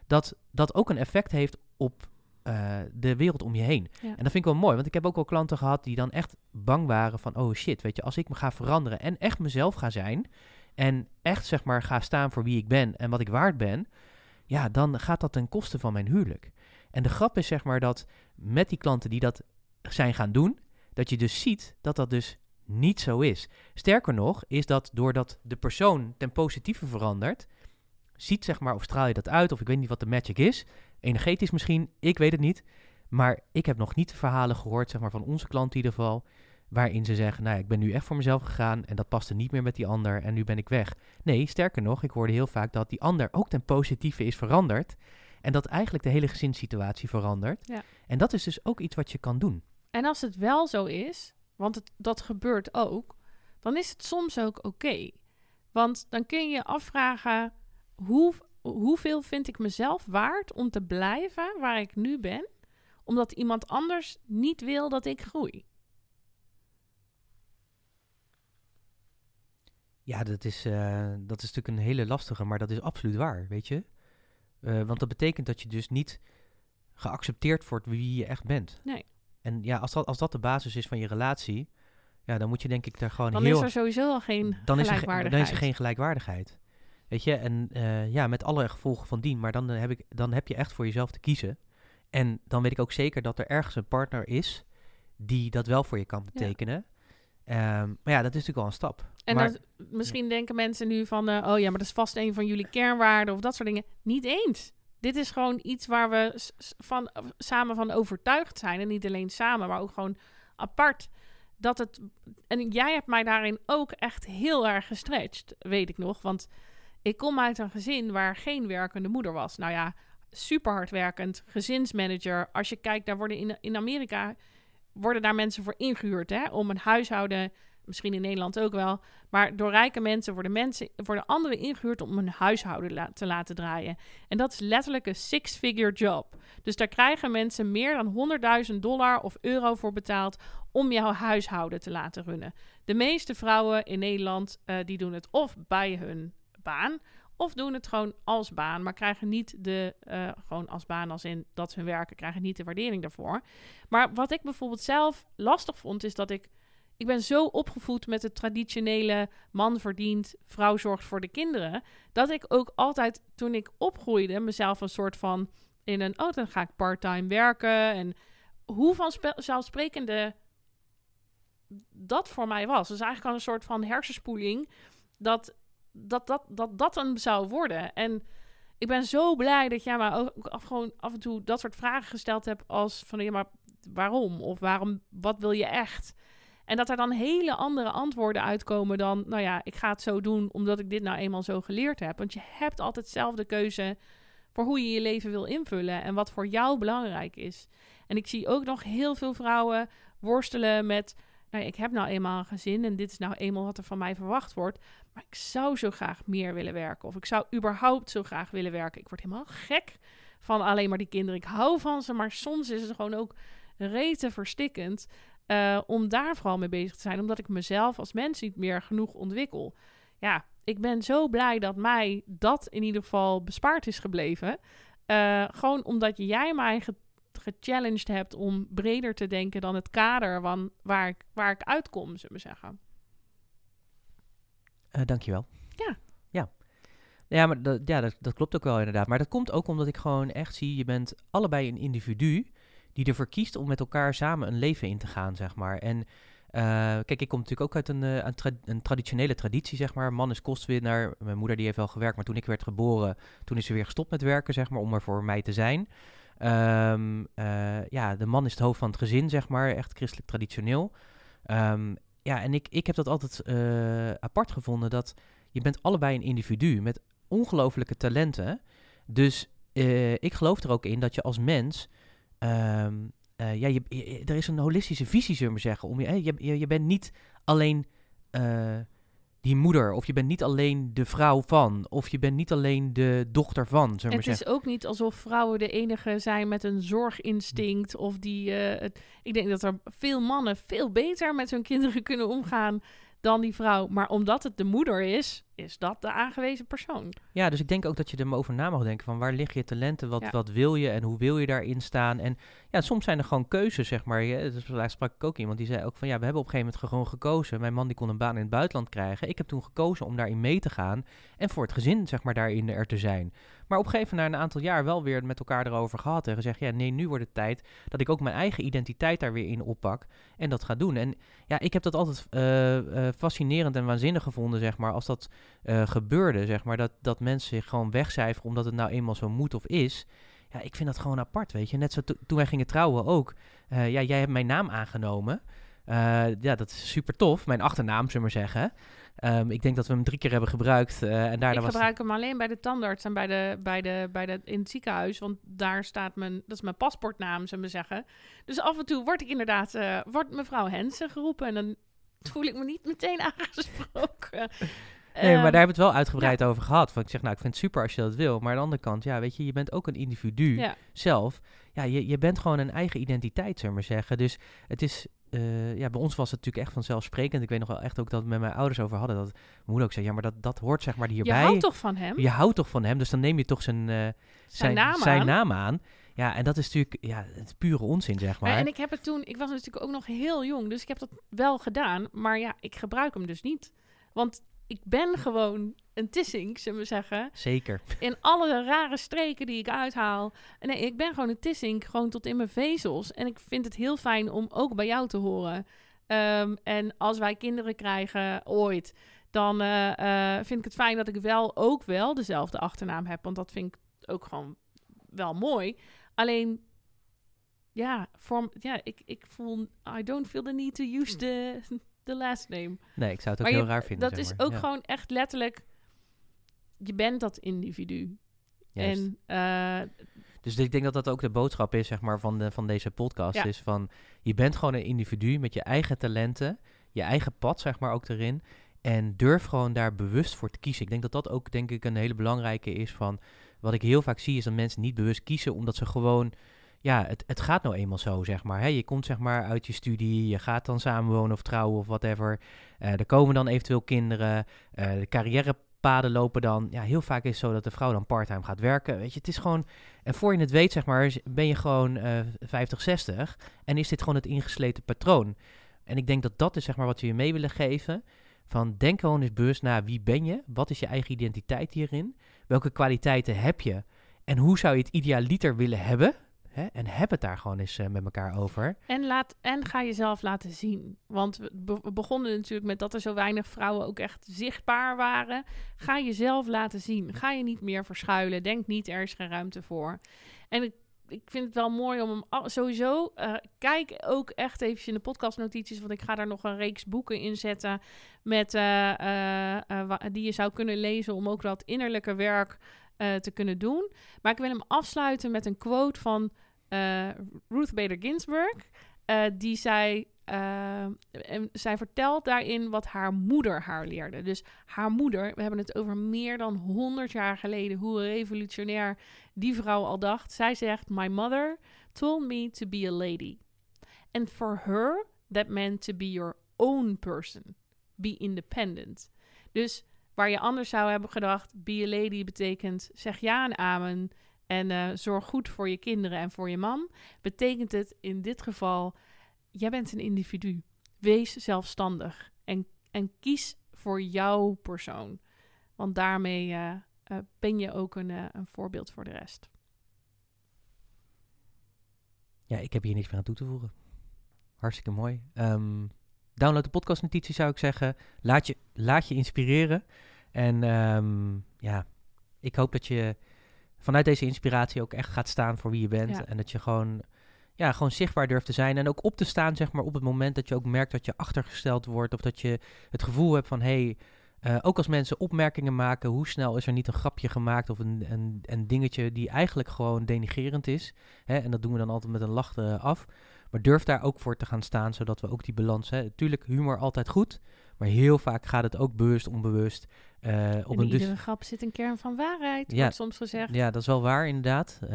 dat dat ook een effect heeft op eh, de wereld om je heen. Ja. En dat vind ik wel mooi, want ik heb ook wel klanten gehad die dan echt bang waren van, oh shit, weet je, als ik me ga veranderen en echt mezelf ga zijn en echt zeg maar ga staan voor wie ik ben en wat ik waard ben, ja, dan gaat dat ten koste van mijn huwelijk. En de grap is zeg maar dat met die klanten die dat zijn gaan doen, dat je dus ziet dat dat dus niet zo is. Sterker nog, is dat doordat de persoon ten positieve verandert, ziet zeg maar of straal je dat uit, of ik weet niet wat de magic is, energetisch misschien, ik weet het niet, maar ik heb nog niet verhalen gehoord zeg maar van onze klant in ieder geval, waarin ze zeggen, nou ja, ik ben nu echt voor mezelf gegaan en dat paste niet meer met die ander en nu ben ik weg. Nee, sterker nog, ik hoorde heel vaak dat die ander ook ten positieve is veranderd en dat eigenlijk de hele gezinssituatie verandert. Ja. En dat is dus ook iets wat je kan doen. En als het wel zo is, want het, dat gebeurt ook, dan is het soms ook oké. Want dan kun je je afvragen, hoe, hoeveel vind ik mezelf waard om te blijven waar ik nu ben, omdat iemand anders niet wil dat ik groei? Ja, dat is, eh, dat is natuurlijk een hele lastige, maar dat is absoluut waar, weet je. Eh, want dat betekent dat je dus niet geaccepteerd wordt wie je echt bent. Nee. En ja, als dat, als dat de basis is van je relatie, ja, dan moet je denk ik daar gewoon Dan heel... is er sowieso al geen dan is, er, gelijkwaardigheid. dan is er geen gelijkwaardigheid. Weet je, en eh, ja, met alle gevolgen van dien, maar dan, eh, heb ik, dan heb je echt voor jezelf te kiezen. En dan weet ik ook zeker dat er ergens een partner is die dat wel voor je kan betekenen. Ehm, maar ja, dat is natuurlijk wel een stap. En maar, dan, misschien denken mensen nu van, eh, oh ja, maar dat is vast een van jullie kernwaarden of dat soort dingen. Niet eens. Dit is gewoon iets waar we van, samen van overtuigd zijn. En niet alleen samen, maar ook gewoon apart. Dat het, en jij hebt mij daarin ook echt heel erg gestretched, weet ik nog. Want ik kom uit een gezin waar geen werkende moeder was. Nou ja, super hardwerkend, gezinsmanager. Als je kijkt, daar worden in, in Amerika worden daar mensen voor ingehuurd hè, om een huishouden misschien in Nederland ook wel. Maar door rijke mensen worden, mensen, worden anderen ingehuurd om een huishouden te laten draaien. En dat is letterlijk een six-figure job. Dus daar krijgen mensen meer dan 100.000 dollar of euro voor betaald om jouw huishouden te laten runnen. De meeste vrouwen in Nederland eh, die doen het of bij hun baan of doen het gewoon als baan, maar krijgen niet de, eh, gewoon als baan als in dat ze hun werken, krijgen niet de waardering daarvoor. Maar wat ik bijvoorbeeld zelf lastig vond, is dat ik ik ben zo opgevoed met het traditionele man verdient, vrouw zorgt voor de kinderen, dat ik ook altijd toen ik opgroeide mezelf een soort van in een oh dan ga ik parttime werken en hoe vanzelfsprekende dat voor mij was. Dus eigenlijk al een soort van hersenspoeling dat dat dat dat dat een zou worden en ik ben zo blij dat jij mij ook af, gewoon af en toe dat soort vragen gesteld hebt als van ja maar waarom of waarom wat wil je echt en dat er dan hele andere antwoorden uitkomen dan, nou ja, ik ga het zo doen omdat ik dit nou eenmaal zo geleerd heb. Want je hebt altijd zelf de keuze voor hoe je je leven wil invullen en wat voor jou belangrijk is. En ik zie ook nog heel veel vrouwen worstelen met, nou ik heb nou eenmaal een gezin en dit is nou eenmaal wat er van mij verwacht wordt. Maar ik zou zo graag meer willen werken of ik zou überhaupt zo graag willen werken. Ik word helemaal gek van alleen maar die kinderen. Ik hou van ze, maar soms is het gewoon ook rete verstikkend. Uh, om daar vooral mee bezig te zijn, omdat ik mezelf als mens niet meer genoeg ontwikkel. Ja, ik ben zo blij dat mij dat in ieder geval bespaard is gebleven. Eh, gewoon omdat jij mij gechallenged hebt om breder te denken dan het kader van waar ik, waar ik uitkom, zullen we zeggen. Uh, dankjewel. Ja. Ja. Ja, maar dat, ja, dat, dat klopt ook wel inderdaad. Maar dat komt ook omdat ik gewoon echt zie, je bent allebei een individu die ervoor kiest om met elkaar samen een leven in te gaan, zeg maar. En uh, kijk, ik kom natuurlijk ook uit een, uh, een, tra een, traditionele traditie, zeg maar. Man is kostwinnaar. Mijn moeder die heeft wel gewerkt, maar toen ik werd geboren, toen is ze weer gestopt met werken, zeg maar, om er voor mij te zijn. Um, uh, ja, de man is het hoofd van het gezin, zeg maar, echt christelijk traditioneel. Um, ja, en ik, ik heb dat altijd apart gevonden, dat je bent allebei een individu met ongelofelijke talenten. Dus ik geloof er ook in dat je als mens uh, ja, je, er is een holistische visie, zullen we zeggen. Om je, je, je, bent niet alleen die moeder, of je bent niet alleen de vrouw van, of je bent niet alleen de dochter van. Zullen het we zeggen. is ook niet alsof vrouwen de enige zijn met een zorginstinct. Of die. Uh, het, ik denk dat er veel mannen veel beter met hun kinderen kunnen omgaan dan die vrouw. Maar omdat het de moeder is, is dat de aangewezen persoon. Ja, dus ik denk ook dat je er over na mag denken van waar liggen je talenten, wat, ja. wat wil je en hoe wil je daarin staan. En ja, soms zijn er gewoon keuzes, zeg maar. Ja, dus laatst sprak ik ook iemand die zei ook van ja, we hebben op een gegeven moment gewoon gekozen. Mijn man die kon een baan in het buitenland krijgen. Ik heb toen gekozen om daarin mee te gaan en voor het gezin, zeg maar, daarin er te zijn. Maar op een gegeven moment na een aantal jaar wel weer met elkaar erover gehad en gezegd, ja nee, nu wordt het tijd dat ik ook mijn eigen identiteit daar weer in oppak en dat ga doen. En ja, ik heb dat altijd uh, uh, fascinerend en waanzinnig gevonden, zeg maar, als dat uh, gebeurde, zeg maar, dat, dat mensen zich gewoon wegcijferen omdat het nou eenmaal zo moet of is. Ja, ik vind dat gewoon apart, weet je. Net zo toen wij gingen trouwen ook. ja, jij hebt mijn naam aangenomen. ja, dat is super tof. Mijn achternaam, zullen we maar zeggen. Um, ik denk dat we hem drie keer hebben gebruikt. Uh, en daarna ik gebruik hem alleen bij de tandarts en bij de, bij de, bij de, in het ziekenhuis. Want daar staat mijn, dat is mijn paspoortnaam, zullen we zeggen. Dus af en toe word ik inderdaad, uh, wordt mevrouw Hensen geroepen. En dan voel ik me niet meteen aangesproken. Nee, maar daar hebben we het wel uitgebreid ja. over gehad. Van ik zeg, nou, ik vind het super als je dat wil. Maar aan de andere kant, ja, weet je, je bent ook een individu ja. zelf. Ja, je, je bent gewoon een eigen identiteit, zullen we maar zeggen. Dus het is, uh, ja, bij ons was het natuurlijk echt vanzelfsprekend. Ik weet nog wel echt ook dat we met mijn ouders over hadden. Dat mijn moeder ook zei, ja, maar dat, dat hoort zeg maar hierbij. Je houdt toch van hem? Je houdt toch van hem, dus dan neem je toch zijn, uh, zijn, zijn, naam, zijn aan. naam aan. Ja, en dat is natuurlijk ja, het pure onzin, zeg maar. Ja, en ik heb het toen, ik was natuurlijk ook nog heel jong, dus ik heb dat wel gedaan. Maar ja, ik gebruik hem dus niet. Want ik ben gewoon een tissink, zullen we zeggen. Zeker. In alle rare streken die ik uithaal. Nee, ik ben gewoon een tissink, gewoon tot in mijn vezels. En ik vind het heel fijn om ook bij jou te horen. Um, en als wij kinderen krijgen ooit, dan uh, uh, vind ik het fijn dat ik wel ook wel dezelfde achternaam heb. Want dat vind ik ook gewoon wel mooi. Alleen, ja, ja ik, ik voel, I don't feel the need to use the, the last name. Nee, ik zou het ook maar heel je, raar vinden. Dat zeg is maar. ook ja. gewoon echt letterlijk, je bent dat individu. Juist. En uh, Dus ik denk dat dat ook de boodschap is, zeg maar, van, de, van deze podcast. Ja. Is van, je bent gewoon een individu met je eigen talenten, je eigen pad, zeg maar, ook erin. En durf gewoon daar bewust voor te kiezen. Ik denk dat dat ook, denk ik, een hele belangrijke is van... Wat ik heel vaak zie, is dat mensen niet bewust kiezen, omdat ze gewoon... Ja, het, het gaat nou eenmaal zo, zeg maar. Je komt, zeg maar, uit je studie, je gaat dan samenwonen of trouwen of whatever. Uh, er komen dan eventueel kinderen, uh, de carrière paden lopen dan. Ja, heel vaak is het zo dat de vrouw dan parttime gaat werken. Weet je, het is gewoon. En voor je het weet, zeg maar, ben je gewoon uh, 50, 60. En is dit gewoon het ingesleten patroon. En ik denk dat dat is, zeg maar, wat we je mee willen geven. Van denk gewoon eens bewust na wie ben je? Wat is je eigen identiteit hierin? Welke kwaliteiten heb je? En hoe zou je het idealiter willen hebben? Hè? En heb het daar gewoon eens uh, met elkaar over. En, laat, en ga jezelf laten zien. Want we, be we, begonnen natuurlijk met dat er zo weinig vrouwen ook echt zichtbaar waren. Ga jezelf laten zien. Ga je niet meer verschuilen. Denk niet, er is geen ruimte voor. En ik, ik vind het wel mooi om sowieso... Uh, kijk ook echt even in de podcastnotities... want ik ga daar nog een reeks boeken in zetten... Met, uh, die je zou kunnen lezen om ook dat innerlijke werk... Uh, te kunnen doen. Maar ik wil hem afsluiten met een quote van uh, Ruth Bader Ginsburg. Uh, die zei, en zij vertelt daarin wat haar moeder haar leerde. Dus haar moeder, we hebben het over meer dan 100 jaar geleden, hoe revolutionair die vrouw al dacht. Zij zegt, my mother told me to be a lady. And for her, that meant to be your own person. Be independent. Dus Waar je anders zou hebben gedacht, be a lady betekent zeg ja en amen en eh, zorg goed voor je kinderen en voor je man, betekent het in dit geval, jij bent een individu. Wees zelfstandig en, en kies voor jouw persoon. Want daarmee eh, eh, ben je ook een, een voorbeeld voor de rest. Ja, ik heb hier niks meer aan toe te voegen. Hartstikke mooi. Ehm, download de podcastnotitie zou ik zeggen. Laat je, laat je inspireren. En ehm, ja, ik hoop dat je vanuit deze inspiratie ook echt gaat staan voor wie je bent. Ja. En dat je gewoon, ja, gewoon zichtbaar durft te zijn. En ook op te staan, zeg maar, op het moment dat je ook merkt dat je achtergesteld wordt. Of dat je het gevoel hebt van, hé, hey, eh, ook als mensen opmerkingen maken, hoe snel is er niet een grapje gemaakt of een, een, een dingetje die eigenlijk gewoon denigerend is. Hè? En dat doen we dan altijd met een lach eh, af. Maar durf daar ook voor te gaan staan, zodat we ook die balans... Hè? Tuurlijk, humor altijd goed, maar heel vaak gaat het ook bewust, onbewust... eh, op in een dus grap zit een kern van waarheid, Ja. wordt soms gezegd. ja, dat is wel waar inderdaad. Eh,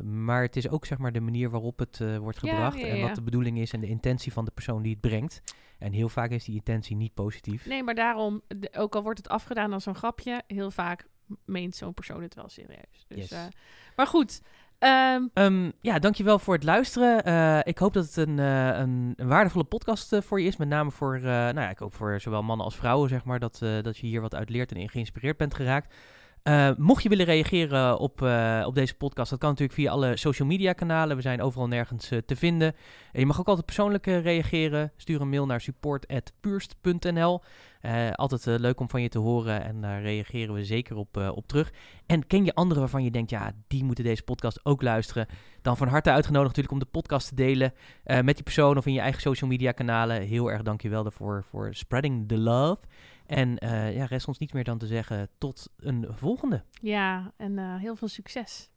maar het is ook zeg maar de manier waarop het eh, wordt gebracht ja, en wat de bedoeling is en de intentie van de persoon die het brengt. En heel vaak is die intentie niet positief. Nee, maar daarom, ook al wordt het afgedaan als een grapje, heel vaak meent zo'n persoon het wel serieus. Dus, Yes. maar goed, ehm, Ehm, ja, dankjewel voor het luisteren. Eh, ik hoop dat het een, eh, een, een waardevolle podcast eh, voor je is. Met name voor, nou ja, ik hoop voor zowel mannen als vrouwen, zeg maar, dat, dat je hier wat uit leert en in geïnspireerd bent geraakt. Eh, mocht je willen reageren op, eh, op deze podcast, dat kan natuurlijk via alle social media kanalen. We zijn overal nergens eh, te vinden. En je mag ook altijd persoonlijk reageren. Stuur een mail naar support.puurst.nl. Altijd leuk om van je te horen en daar reageren we zeker op, op terug. En ken je anderen waarvan je denkt, ja, die moeten deze podcast ook luisteren? Dan van harte uitgenodigd natuurlijk om de podcast te delen met die persoon of in je eigen social media kanalen. Heel erg dankjewel daarvoor voor spreading the love. En eh, ja, rest ons niet meer dan te zeggen tot een volgende. ja, en eh, heel veel succes.